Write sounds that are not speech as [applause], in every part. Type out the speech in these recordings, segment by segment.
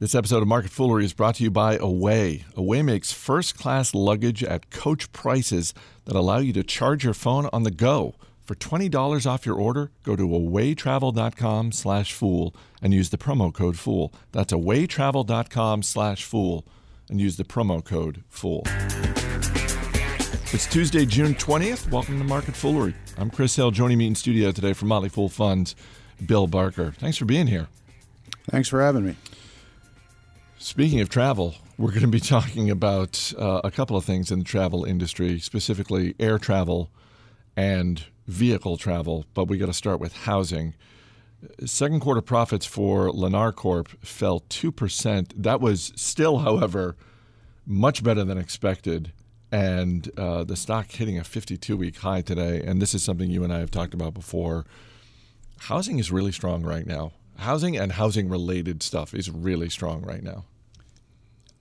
This episode of Market Foolery is brought to you by Away. Away makes first class luggage at coach prices that allow you to charge your phone on the go. For $20 off your order, go to awaytravel.com slash fool and use the promo code fool. That's awaytravel.com slash fool and use the promo code fool. It's Tuesday, June 20th. Welcome to Market Foolery. I'm Chris Hill. Joining me in studio today from Motley Fool Funds, Bill Barker. Thanks for being here. Thanks for having me. Speaking of travel, we're going to be [laughs] talking about uh, a couple of things in the travel industry, specifically air travel and vehicle travel, but we got to start with housing. Second quarter profits for Lennar Corp fell 2%. That was still, however, much better than expected. And uh, the stock hitting a 52 week high today. And this is something you and I have talked about before. Housing is really strong right now. Housing and housing related stuff is really strong right now.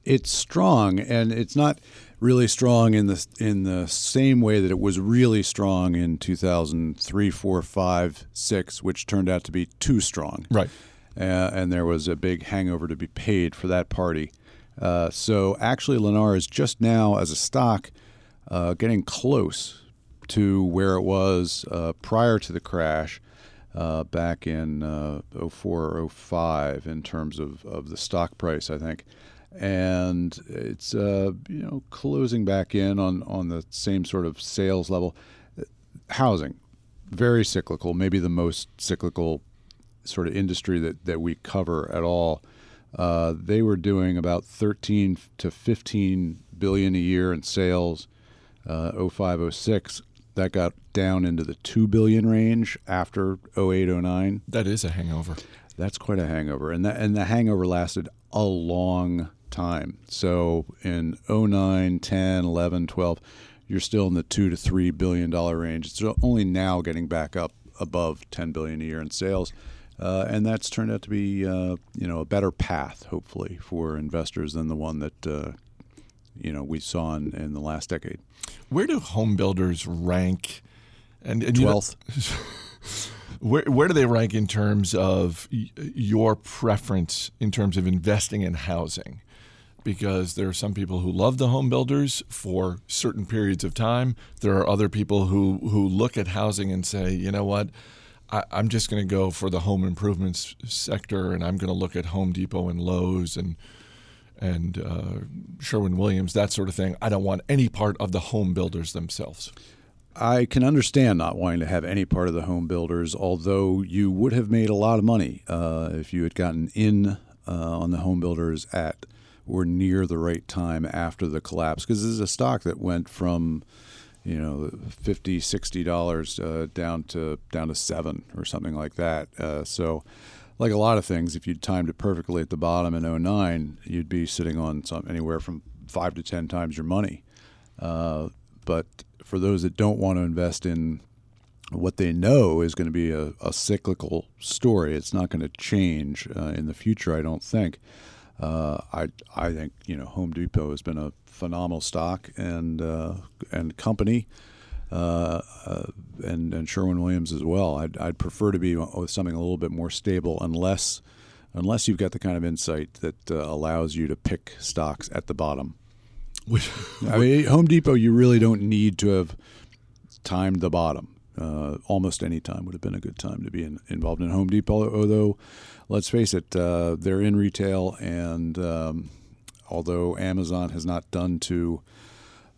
It's strong, and it's not really strong in the in the same way that it was really strong in 2003, 4, 5, 6, which turned out to be too strong. Right. Uh, and there was a big hangover to be paid for that party. Uh, so actually, Lennar is just now, as a stock, uh, getting close to where it was uh, prior to the crash. Uh, back in uh, 04 or 05 in terms of, of the stock price, I think and it's uh, you know closing back in on on the same sort of sales level. Housing, very cyclical, maybe the most cyclical sort of industry that that we cover at all. Uh, they were doing about 13 to 15 billion a year in sales. Uh, 05, 06, that got down into the 2 billion range after 08, 09. That is a hangover. That's quite a hangover. And that and the hangover lasted a long time. So in 09, 10, 11, 12, you're still in the 2 to 3 billion dollar range. It's only now getting back up above 10 billion a year in sales. Uh, and that's turned out to be, uh, you know, a better path, hopefully, for investors than the one that, uh, you know, we saw in, in, the last decade. Where do home builders rank? And, and 12th. [laughs] Where, where do they rank in terms of your preference in terms of investing in housing? because there are some people who love the home builders for certain periods of time. There are other people who, who look at housing and say, you know what, I, am just going to go for the home improvements sector and I'm going to look at Home Depot and Lowe's and and uh, Sherwin Williams, that sort of thing. I don't want any part of the home builders themselves. I can understand not wanting to have any part of the home builders, although you would have made a lot of money uh, if you had gotten in uh, on the home builders at or near the right time after the collapse because this is a stock that went from you know 50 60 dollars uh, down to down to seven or something like that uh, so like a lot of things if you'd timed it perfectly at the bottom in 09 you'd be sitting on some anywhere from five to ten times your money. Uh, but for those that don't want to invest in what they know is going to be a, a cyclical story it's not going to change uh, in the future i don't think. Uh, I I think you know Home Depot has been a phenomenal stock and uh, and company, uh, uh and and Sherwin Williams as well. I'd, I'd prefer to be with something a little bit more stable, unless unless you've got the kind of insight that uh, allows you to pick stocks at the bottom. Which [laughs] I mean, Home Depot, you really don't need to have timed the bottom. Uh, almost any time would have been a good time to be in, involved in Home Depot, although let's face it, uh, they're in retail, and um, although Amazon has not done to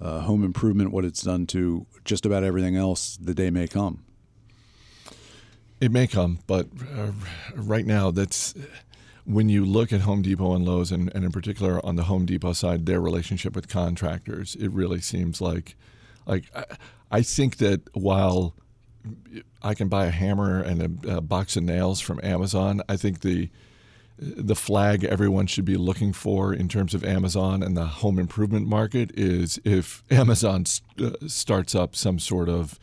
uh, home improvement what it's done to just about everything else, the day may come. It may come, but uh, right now, that's when you look at Home Depot and Lowe's, and, and in particular on the Home Depot side, their relationship with contractors, it really seems like, like I, I think that while I can buy a hammer and a, a, box of nails from Amazon. I think the the flag everyone should be looking for in terms of Amazon and the home improvement market is if [laughs] Amazon st- uh, starts up some sort of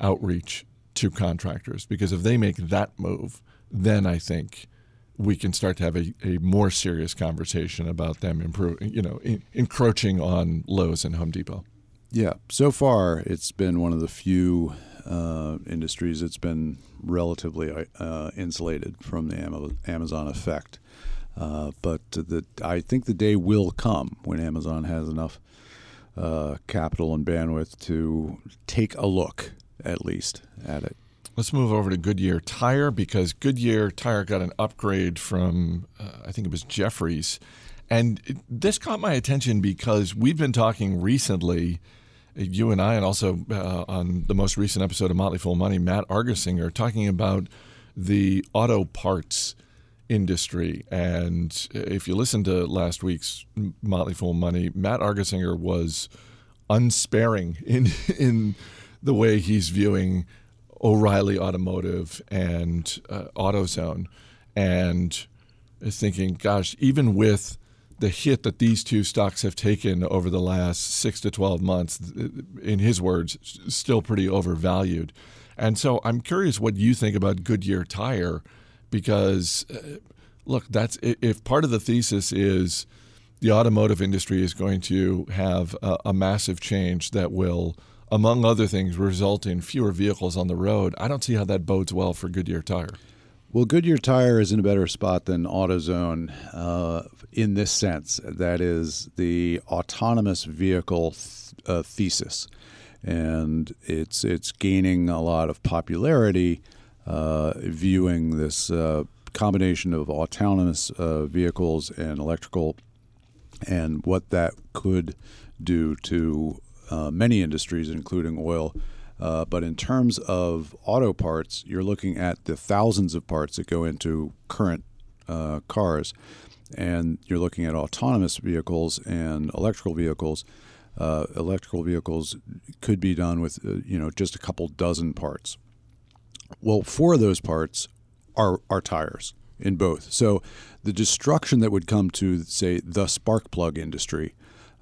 outreach to contractors because if they make that move, then I think we can start to have a, a more serious conversation about them improving, you know, in, encroaching on Lowe's and Home Depot. Yeah, so far it's been one of the few uh, industries, it's been relatively uh, insulated from the Amazon effect. Uh, but the, I think the day will come when Amazon has enough uh, capital and bandwidth to take a look, at least, at it. Let's move over to Goodyear Tire because Goodyear Tire got an upgrade from, uh, I think it was Jefferies. And this caught my attention because we've been talking recently, you and I, and also uh, on the most recent episode of Motley Fool Money, Matt Argersinger, talking about the auto parts industry. And if you listen to last week's Motley Fool Money, Matt Argersinger was unsparing [laughs] in in the way he's viewing O'Reilly Automotive and uh, AutoZone, and thinking, gosh, even with the hit that these two stocks have taken over the last six to 12 months, in his words, still pretty overvalued. And so I'm curious what you think about Goodyear Tire because uh, look, that's if part of the thesis is the automotive industry is going to have a, a, massive change that will, among other things, result in fewer vehicles on the road. I don't see how that bodes well for Goodyear Tire. Well, Goodyear Tire is in a better spot than AutoZone uh, in this sense. That is the autonomous vehicle th- uh, thesis, and it's it's gaining a lot of popularity uh, viewing this uh, combination of autonomous uh, vehicles and electrical and what that could do to uh, many industries, including oil. Uh, but in terms of auto parts, you're looking at the thousands of parts that go into current uh, cars, and you're looking at autonomous vehicles and electrical vehicles. electrical vehicles could be done with you know just a couple dozen parts. Well, four of those parts are, are tires in both. So the destruction that would come to, say, the spark plug industry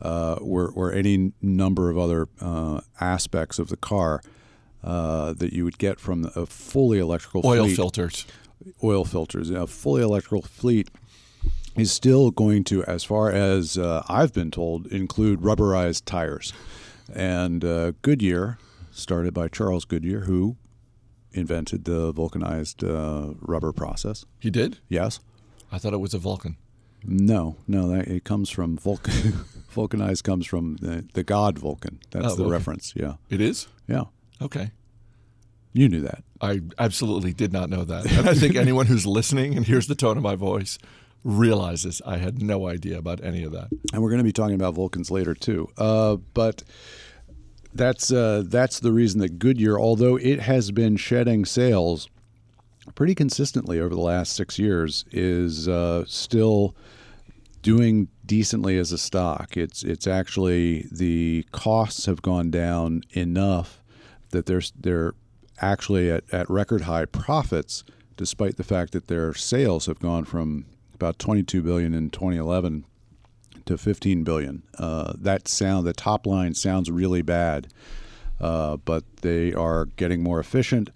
uh, or, or any number of other uh, aspects of the car uh, that you would get from a fully electrical oil fleet, filters. Oil filters. A fully electrical fleet is still going to, as far as uh, I've been told, include rubberized tires. And uh, Goodyear, started by Charles Goodyear, who invented the vulcanized uh, rubber process. He did? Yes. I thought it was a Vulcan. No, no, that, it comes from Vulcan. [laughs] vulcanized comes from the, the god Vulcan. That's oh, the okay. reference. Yeah. It is? Yeah. Okay. You knew that. I absolutely did not know that. And I think [laughs] anyone who's listening and hears the tone of my voice realizes I had no idea about any of that. And we're going to be talking about Vulcans later too. Uh, but that's uh, that's the reason that Goodyear, although it has been shedding sales pretty consistently over the last six years, is uh, still doing decently as a stock. It's it's actually the costs have gone down enough that they're they're actually at, at record high profits, despite the fact that their sales have gone from about 22 billion in 2011 to 15 billion. Uh, that sound, the top line sounds really bad, uh, but they are getting more efficient.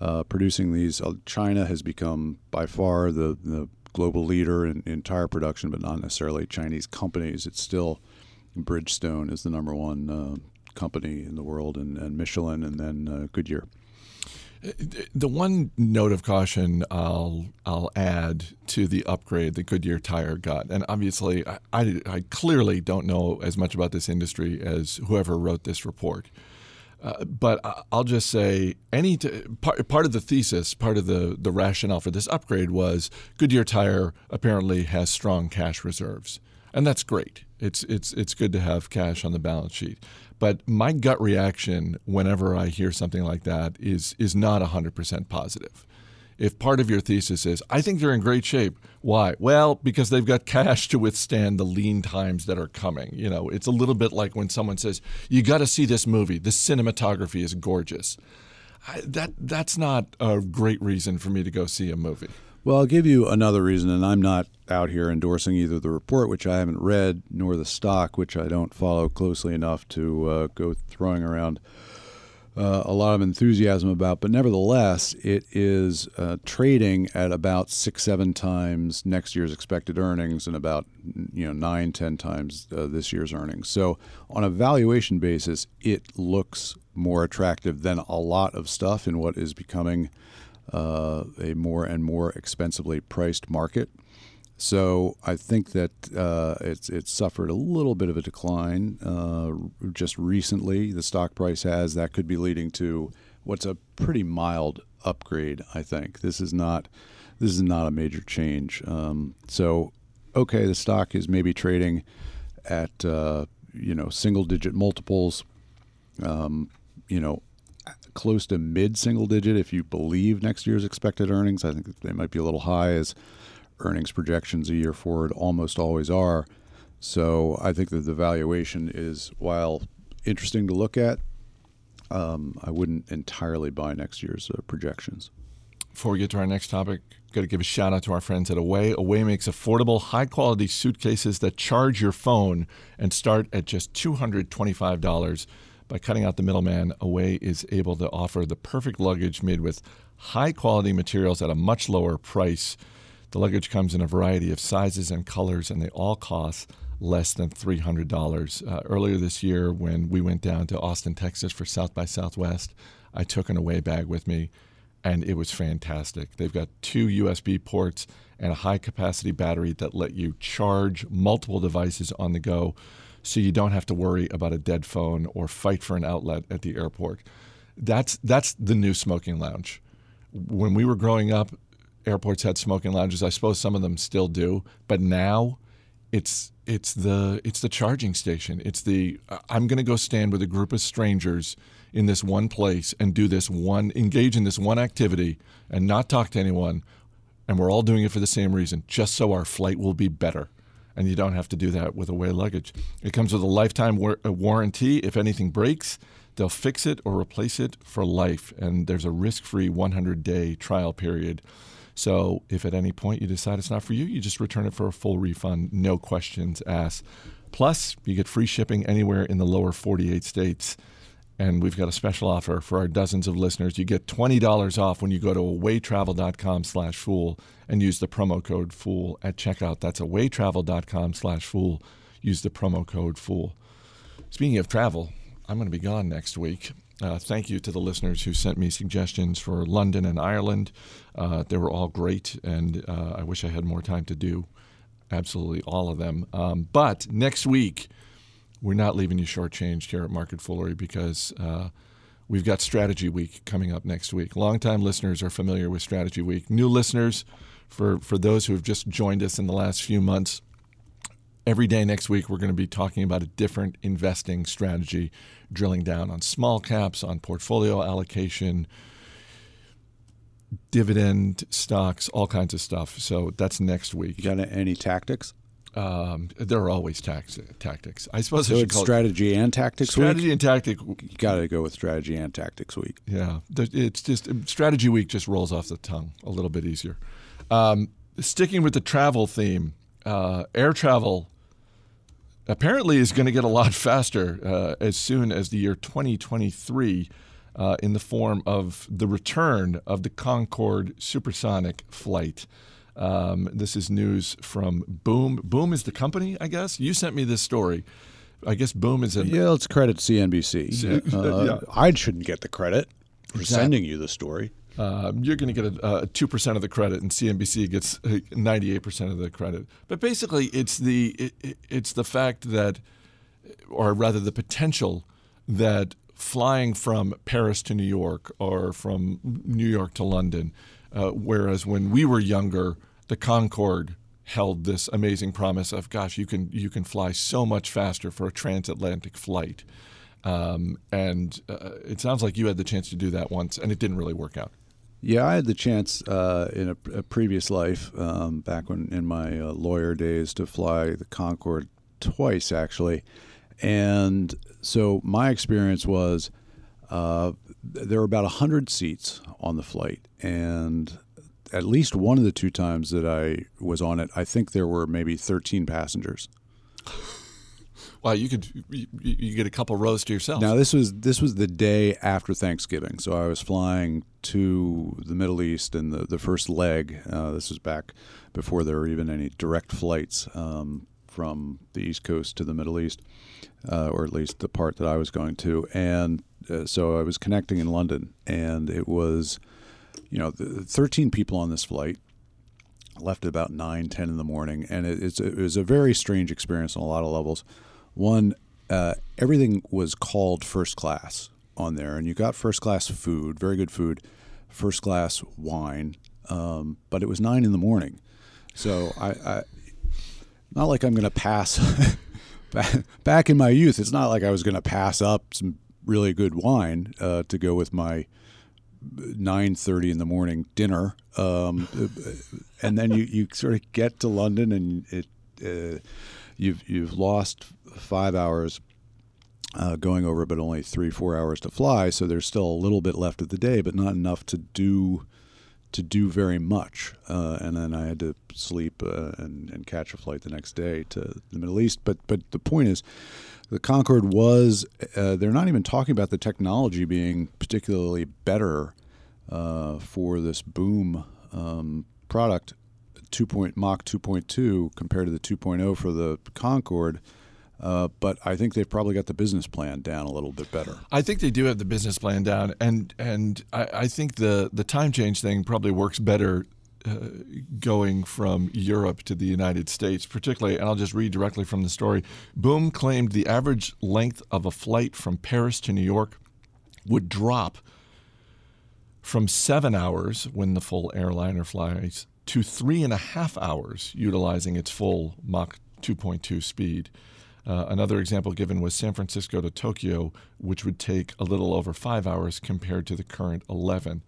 Uh, producing these, uh, China has become by far the, the global leader in, in, tire production, but not necessarily Chinese companies. It's still Bridgestone is the number one uh, company in the world, and, and Michelin, and then uh, Goodyear. The one note of caution I'll I'll add to the upgrade that Goodyear Tire got, and obviously I, I, I clearly don't know as much about this industry as whoever wrote this report. Uh, but I'll just say any t- part, part of the thesis, part of the, the rationale for this upgrade was Goodyear Tire apparently has strong cash reserves, and that's great. It's it's it's good to have cash on the balance sheet. But my gut reaction whenever I hear something like that is is not 100% positive. If part of your thesis is, I think they're in great shape. Why? Well, because they've got cash to withstand the lean times that are coming. You know, it's a little bit like when someone says, "You got to see this movie. The cinematography is gorgeous." I, that that's not a great reason for me to go see a movie. Well, I'll give you another reason, and I'm not out here endorsing either the report, which I haven't read, nor the stock, which I don't follow closely enough to uh, go throwing around uh, a lot of enthusiasm about. But nevertheless, it is uh, trading at about six, seven times next year's expected earnings, and about you know nine, ten times uh, this year's earnings. So on a valuation basis, it looks more attractive than a lot of stuff in what is becoming uh, a more and more expensively priced market. So I think that uh, it's it's suffered a little bit of a decline uh, just recently. The stock price has that could be leading to what's a pretty mild upgrade. I think this is not this is not a major change. Um, so okay, the stock is maybe trading at uh, you know single digit multiples. Um, you know close to mid single digit if you believe next year's expected earnings. I think they might be a little high as earnings projections a year forward almost always are. So I think that the valuation is, while interesting to look at, um, I wouldn't entirely buy next year's uh, projections. Before we get to our next topic, got to give a shout out to our friends at Away. Away makes affordable, high quality suitcases that charge your phone and start at just $225. By cutting out the middleman, Away is able to offer the perfect luggage made with high quality materials at a much lower price. The luggage comes in a variety of sizes and colors, and they all cost less than $300. Uh, earlier this year, when we went down to Austin, Texas for South by Southwest, I took an away bag with me, and it was fantastic. They've got two USB ports and a high capacity battery that let you charge multiple devices on the go so you don't have to worry about a dead phone or fight for an outlet at the airport. That's, that's the new smoking lounge. When we were growing up, airports had smoking lounges. I suppose some of them still do, but now it's it's the it's the charging station. It's the I'm going to go stand with a group of strangers in this one place and do this one engage in this one activity and not talk to anyone and we're all doing it for the same reason, just so our flight will be better. And you don't have to do that with away luggage. It comes with a lifetime war- a uh, warranty. If anything breaks, they'll fix it or replace it for life. And there's a risk free 100 day trial period. So if at any point you decide it's not for you, you just return it for a full refund, no questions asked. Plus, you get free shipping anywhere in the lower 48 states. And we've got a special offer for our dozens of listeners. You get $20 off when you go to awaytravel.com slash fool and use the promo code fool at checkout. That's awaytravel.com slash fool. Use the promo code fool. Speaking of travel, I'm going to be gone next week. Uh, thank you to the listeners who sent me suggestions for London and Ireland. Uh, they were all great, and uh, I wish I had more time to do absolutely all of them. Um, but next week, we're not leaving you shortchanged here at Market Foolery because uh, we've got Strategy Week coming up next week. Longtime listeners are familiar with Strategy Week. New listeners, for, for those who have just joined us in the last few months, every day next week we're going to be talking about a different investing strategy drilling down on small caps on portfolio allocation dividend stocks all kinds of stuff so that's next week you got any tactics um, there are always tax, tactics. I suppose so. I it's strategy and tactics. Strategy week? and tactic. You got to go with strategy and tactics week. Yeah, it's just strategy week just rolls off the tongue a little bit easier. Um, sticking with the travel theme, uh, air travel apparently is going to get a lot [laughs] faster uh, as soon as the year 2023 uh, in the form of the return of the Concorde supersonic flight. Um, this is news from Boom. Boom is the company, I guess. You sent me this story. I guess Boom is a yeah. Let's credit CNBC. [laughs] Uh, yeah. I shouldn't get the credit for exactly. sending you the story. Uh, you're going to get a two percent of the credit, and CNBC gets ninety eight percent of the credit. But basically, it's the it, it's the fact that, or rather, the potential that flying from Paris to New York or from New York to London, uh, whereas when we were younger, the Concorde held this amazing promise of, gosh, you can you can fly so much faster for a transatlantic flight. Um, and uh, it sounds like you had the chance to do that once, and it didn't really work out. Yeah, I had the chance uh, in a, a, previous life, um, back when in my uh, lawyer days, to fly the Concorde twice actually, and so my experience was uh, there were about hundred seats on the flight, and at least one of the two times that I was on it, I think there were maybe thirteen passengers. Wow, you could you, you, get a couple rows to yourself. Now this was this was the day after Thanksgiving, so I was flying to the Middle East and the the first leg. Uh, this was back before there were even any direct flights um, from the East Coast to the Middle East, uh, or at least the part that I was going to. And uh, so I was connecting in London, and it was, you know, 13 people on this flight. left at about 9, 10 in the morning, and it, it was a very strange experience on a lot of levels. One, uh, everything was called first class on there, and you got first class food, very good food, first class wine, um, but it was nine in the morning, so I, I not like I'm going to pass. [laughs] back in my youth, it's not like I was going to pass up some really good wine uh, to go with my 9:30 in the morning dinner, um, and then you, you sort of get to London and it uh, you've you've lost five hours uh, going over, but only three four hours to fly. So there's still a little bit left of the day, but not enough to do to do very much. Uh, and then I had to sleep uh, and, and catch a flight the next day to the Middle East. But but the point is, the Concorde was. Uh, they're not even talking about the technology being particularly better uh, for this boom um, product. 2. Point, Mach 2.2 compared to the 2.0 for the Concorde. Uh, but I think they've probably got the business plan down a little bit better. I think they do have the business plan down, and and I, I think the the time change thing probably works better uh, going from Europe to the United States, particularly. And I'll just read directly from the story. Boom claimed the average length of a flight from Paris to New York would drop from seven hours when the full airliner flies to three and a half hours utilizing its full Mach 2.2 speed. Uh, another example given was San Francisco to Tokyo, which would take a little over five hours compared to the current 11.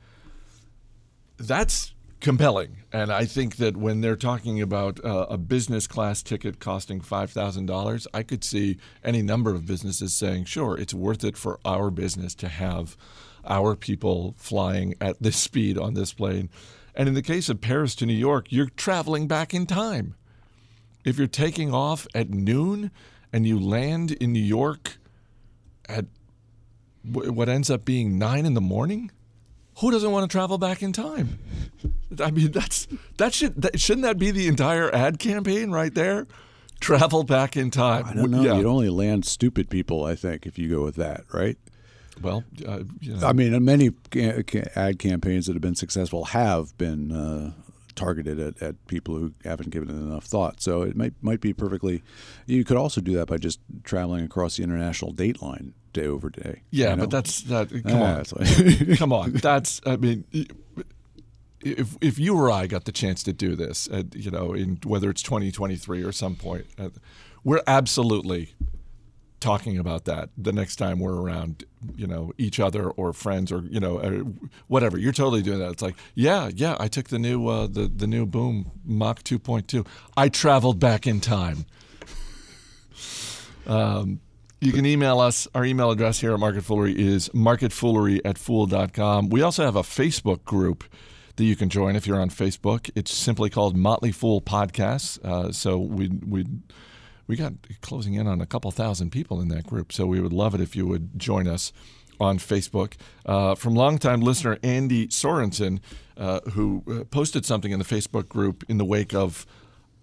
That's compelling. And I think that when they're talking about uh, a business class ticket costing $5,000, I could see any number of businesses saying, sure, it's worth it for our business to have our people flying at this speed on this plane. And in the case of Paris to New York, you're traveling back in time. If you're taking off at noon, and you land in New York at what ends up being nine in the morning, who doesn't want to travel back in time? I mean, that's that should that, shouldn't that be the entire ad campaign right there? Travel back in time. I don't know. Yeah. You'd only land stupid people, I think, if you go with that, right? Well, uh, you know. I mean, many ad campaigns that have been successful have been uh, targeted at, at people who haven't given it enough thought. So it might might be perfectly. You could also do that by just traveling across the international date line day over day. Yeah, you know? but that's that. Come ah, on, like come on. [laughs] That's I mean. If, if you or I got the chance to do this, uh, you know, in whether it's 2023 or some point, uh, we're absolutely talking about that the next time we're around, you know, each other or friends or you know, uh, whatever. You're totally doing that. It's like, yeah, yeah. I took the new uh, the the new Boom Mach 2.2. I traveled back in time. [laughs] um, you can email us. Our email address here at Market Foolery is marketfoolery at fool.com. We also have a Facebook group that you can join if you're on Facebook. It's simply called Motley Fool Podcasts. Uh, so we we we got closing in on a couple thousand people in that group. So we would love it if you would join us on Facebook. Uh, from longtime listener Andy Sorensen, uh, who uh, posted something in the Facebook group in the wake of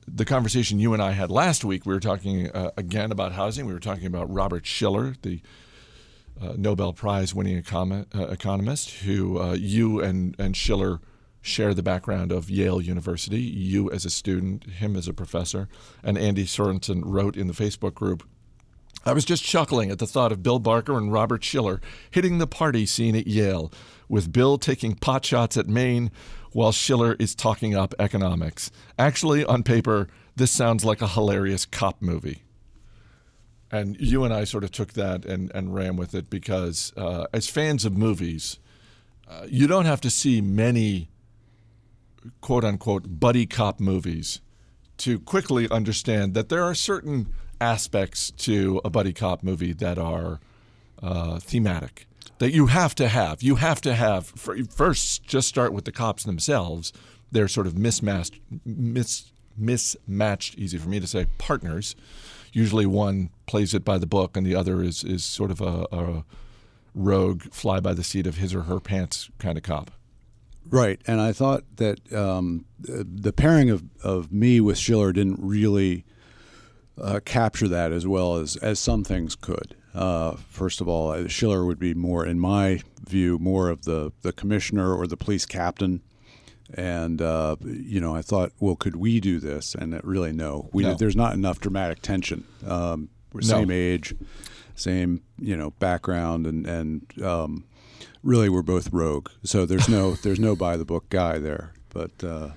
the conversation you and I had last week. We were talking uh, again about housing. We were talking about Robert Shiller, the uh, Nobel Prize winning uh, economist, who you and, and Shiller – share the background of Yale University, you as a student, him as a professor. And Andy Sorensen wrote in the Facebook group I was just chuckling at the thought of Bill Barker and Robert Shiller hitting the party scene at Yale, with Bill taking pot shots at Maine while Shiller is talking up economics. Actually, on paper, this sounds like a hilarious cop movie. And you and I sort of took that and, and ran with it because, uh, as fans of movies, uh, you don't have to see many quote unquote buddy cop movies to quickly understand that there are certain aspects to a buddy cop movie that are uh, thematic that you have to have. You have to have first just start with the cops themselves. They're sort of mismatched, mis, mismatched. Easy for me to say. Partners. Usually, one plays it by the book, and the other is is sort of a, a rogue, fly by the seat of his or her pants kind of cop. Right, and I thought that um, the pairing of, of me with Shiller didn't really uh, capture that as well as, as some things could. Uh, first of all, Shiller would be more, in my view, more of the, the commissioner or the police captain, And uh, you know, I thought, well, could we do this? And it really, no, we No. there's not enough dramatic tension. Um, we're No. same age, same you know background, and and um, really, we're both rogue. So there's no [laughs] there's no by the book guy there. But uh,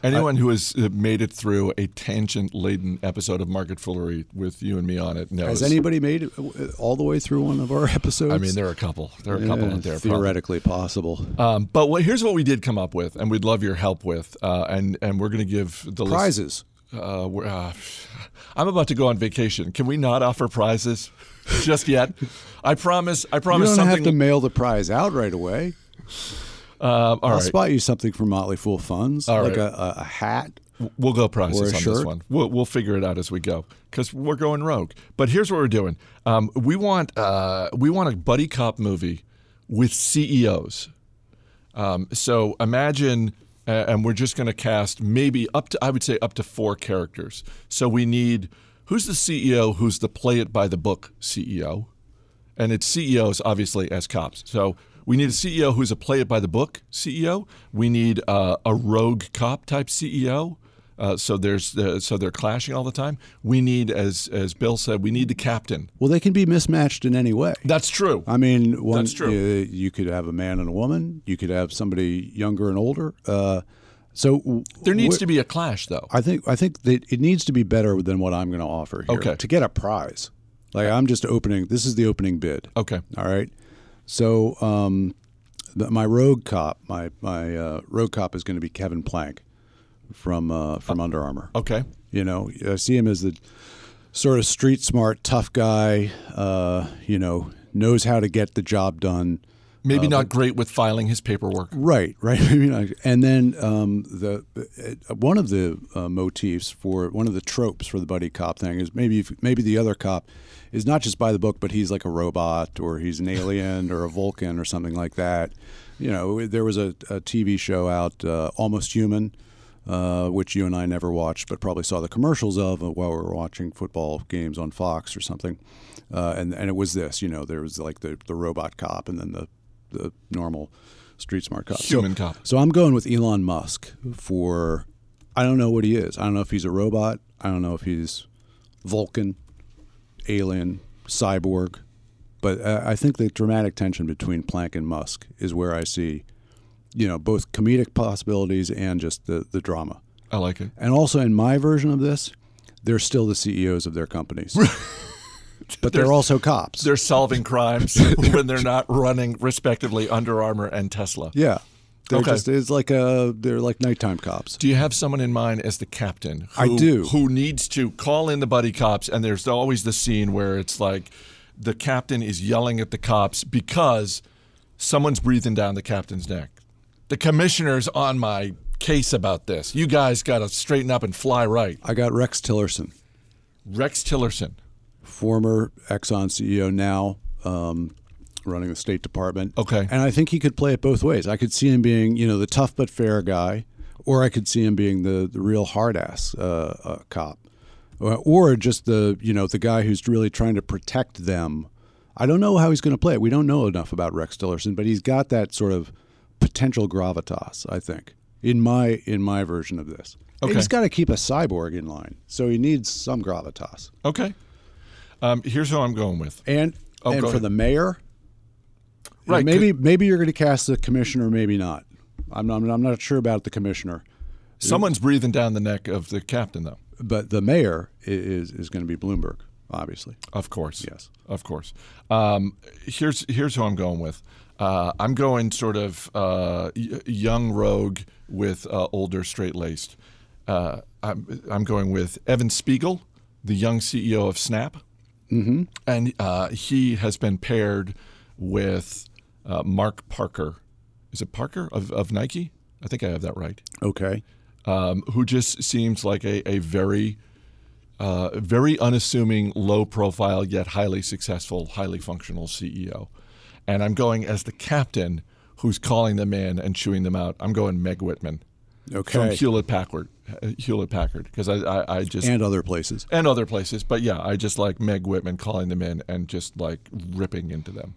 Anyone who has uh, made it through a tangent-laden episode of Market Foolery with you and me on it knows. has anybody made it uh, all the way through one of our [laughs] episodes? I mean, there are a couple. There are a couple Yeah, out there. probably. theoretically possible. Um, but what, here's what we did come up with, and we'd love your help with, uh, and and we're going to give the list- Prizes. Uh, we're, uh, I'm about to go on vacation. Can we not offer prizes just yet? I promise. I promise. You don't something. have to mail the prize out right away. um, all I'll right, spot you something from Motley Fool Funds, All like right. a, a, hat. we'll go prizes on this one. We'll, we'll figure it out as we go because we're going rogue. But here's what we're doing. Um, we want uh, we want a buddy cop movie with CEOs. Um, so imagine, uh, and we're just going to cast maybe up to I would say up to four characters. So we need who's the CEO, who's the play it by the book CEO, and it's CEOs obviously as cops. So we need a CEO who's a play it by the book CEO. We need uh, a rogue cop type CEO. Uh, so there's uh, so they're clashing all the time. We need, as as Bill said, we need the captain. Well, they can be mismatched in any way. That's true. I mean, one, That's true. uh, you could have a man and a woman. You could have somebody younger and older. Uh, so There needs wh- to be a clash, though. I think I think that it needs to be better than what I'm going to offer here Okay. to get a prize. Like I'm just opening. This is the opening bid. Okay. All right. So um, the, my rogue cop, my my uh, rogue cop is going to be Kevin Plank from uh, from Under Armour. Okay. You know, I see him as the sort of street smart, tough guy. Uh, you know, knows how to get the job done. Maybe Uh, not great with filing his paperwork. Right, right. [laughs] I mean, and then um, the uh, one of the uh, motifs for one of the tropes for the buddy cop thing is maybe if, maybe the other cop is not just by the book, but he's like a robot or he's an alien or a Vulcan or something like that. You know, there was a, a TV show out, uh, Almost Human, uh, which you and I never watched, but probably saw the commercials of uh, while we were watching football games on Fox or something. Uh, and and it was this, you know, there was like the, the robot cop and then the the normal street smart cop. So- Human cop. So I'm going with Elon Musk for I don't know what he is. I don't know if he's a robot. I don't know if he's Vulcan, alien, cyborg. But uh, I think the dramatic tension between Plank and Musk is where I see, you know, both comedic possibilities and just the, the drama. I like it. And also in my version of this, they're still the CEOs of their companies. [laughs] but they're also cops. They're solving crimes [laughs] [laughs] when they're not running, respectively, Under Armour and Tesla. yeah. They're Okay. just it's like a they're like nighttime cops. Do you have someone in mind as the captain? I do. Who needs to call in the buddy cops? And there's always the scene where it's like the captain is yelling at the cops because someone's breathing down the captain's neck. The commissioner's on my case about this. You guys got to straighten up and fly right. I got Rex Tillerson. Rex Tillerson. former Exxon CEO, now um, running the State Department. Okay. And I think he could play it both ways. I could see him being, you know, the tough but fair guy, or I could see him being the, the real hard ass uh, uh, cop, or, or just the, you know, the guy who's really trying to protect them. I don't know how he's going to play it. We don't know enough about Rex Tillerson, but he's got that sort of potential gravitas. I think in my in my version of this. Okay. He's got to keep a cyborg in line, so he needs some gravitas. Okay. Um, here's who I'm going with. And Oh, and for ahead. the mayor, Right, Maybe maybe you're going to cast the commissioner, maybe not. I'm not, I'm not sure about the commissioner, Someone's breathing down the neck of the captain, though. but the mayor is is going to be Bloomberg, obviously. Of course. Yes. Of course. Um, here's here's who I'm going with. Uh, I'm going sort of uh, young rogue with uh, older straight laced. Uh, I'm, I'm going with Evan Spiegel, the young CEO of Snap, mm-hmm. and uh, he has been paired with uh, Mark Parker. Is it Parker of, of Nike? I think I have that right. Okay. um, who just seems like a, a very, uh, very unassuming, low profile, yet highly successful, highly functional CEO. And I'm going as the captain who's calling them in and chewing them out. I'm going Meg Whitman Okay. from. Hewlett Packard, Hewlett Packard, because I, I, I just and other places. and other places. But yeah, I just like Meg Whitman calling them in and just like ripping into them.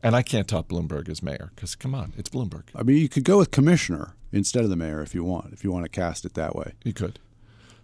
And I can't top Bloomberg as mayor because, come on, it's Bloomberg. I mean, you could go with commissioner instead of the mayor if you want, if you want to cast it that way. You could.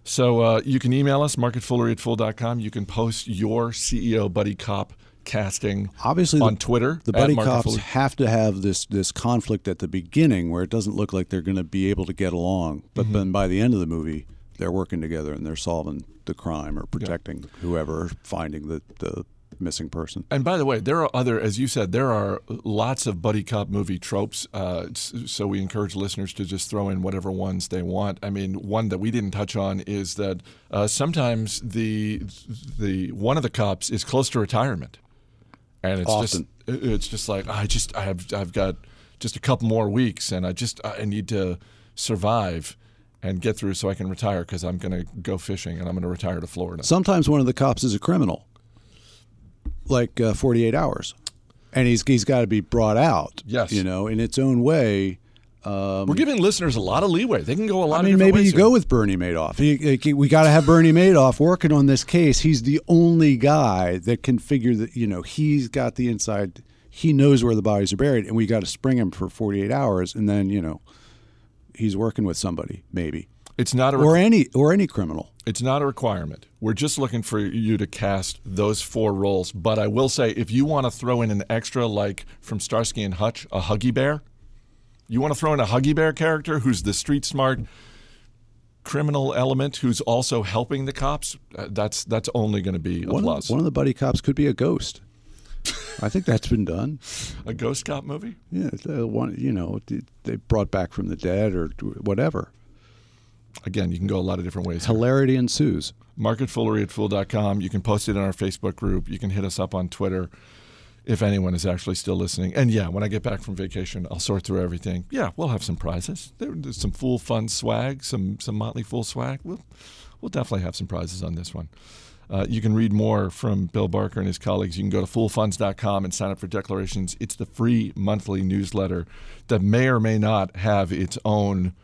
So uh, you can email us, marketfoolery at fool.com. You can post your CEO buddy cop casting Obviously, on the, Twitter. the buddy cops have to have this this conflict at the beginning where it doesn't look like they're going to be able to get along, but Mm-hmm. then by the end of the movie, they're working together and they're solving the crime or protecting whoever, finding the, the missing person. And by the way, there are other, as you said, there are lots of buddy cop movie tropes. Uh, so we encourage listeners to just throw in whatever ones they want. I mean, one that we didn't touch on is that uh, sometimes the the one of the cops is close to retirement, and it's Often. just it's just like I just I have I've got just a couple more weeks, and I just I need to survive. And get through so I can retire because I'm going to go fishing and I'm going to retire to Florida. Sometimes one of the cops is a criminal, like uh, 48 Hours, and he's he's got to be brought out. Yes. you know, in its own way. Um, We're giving listeners a lot of leeway. They can go a lot I of mean, maybe you here. go with Bernie Madoff. He- he- we got to have Bernie Madoff working on this case. He's the only guy that can figure that. You know, he's got the inside. He knows where the bodies are buried, and we got to spring him for 48 hours, and then you know, he's working with somebody, maybe, It's not a or any or any criminal. it's not a requirement. We're just looking for you to cast those four roles. But I will say, if you want to throw in an extra, like from Starsky and Hutch, a Huggy Bear, you want to throw in a Huggy Bear character who's the street smart criminal element who's also helping the cops. Uh, that's that's only going to be a One plus. of, one of the buddy cops could be a ghost. I think that's been done. a ghost cop movie. Yeah, one you know they brought back from the dead or whatever. Again, you can go a lot of different ways. Hilarity ensues. marketfoolery at fool.com. You can post it in our Facebook group. You can hit us up on Twitter if anyone is actually still listening. And yeah, when I get back from vacation, I'll sort through everything. Yeah, we'll have some prizes. There's some Fool Fun swag, some some Motley Fool swag. We'll, we'll definitely have some prizes on this one. Uh, you can read more from Bill Barker and his colleagues. You can go to foolfunds.com and sign up for declarations. It's the free monthly newsletter that may or may not have its own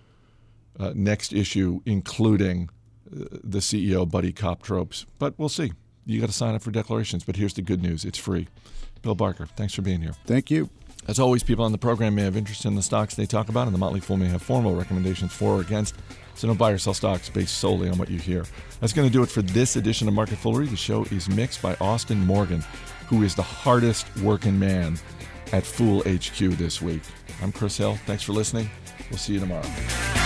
uh, next issue, including uh, the CEO buddy cop tropes. But we'll see. You got to sign up for declarations. But here's the good news: it's free. Bill Barker, thanks for being here. Thank you. As always, people on the program may have interest in the stocks they talk about, and the Motley Fool may have formal recommendations for or against. So don't buy or sell stocks based solely on what you hear. That's going to do it for this edition of Market Foolery. The show is mixed by Austin Morgan, who is the hardest working man at Fool HQ this week. I'm Chris Hill. Thanks for listening. We'll see you tomorrow.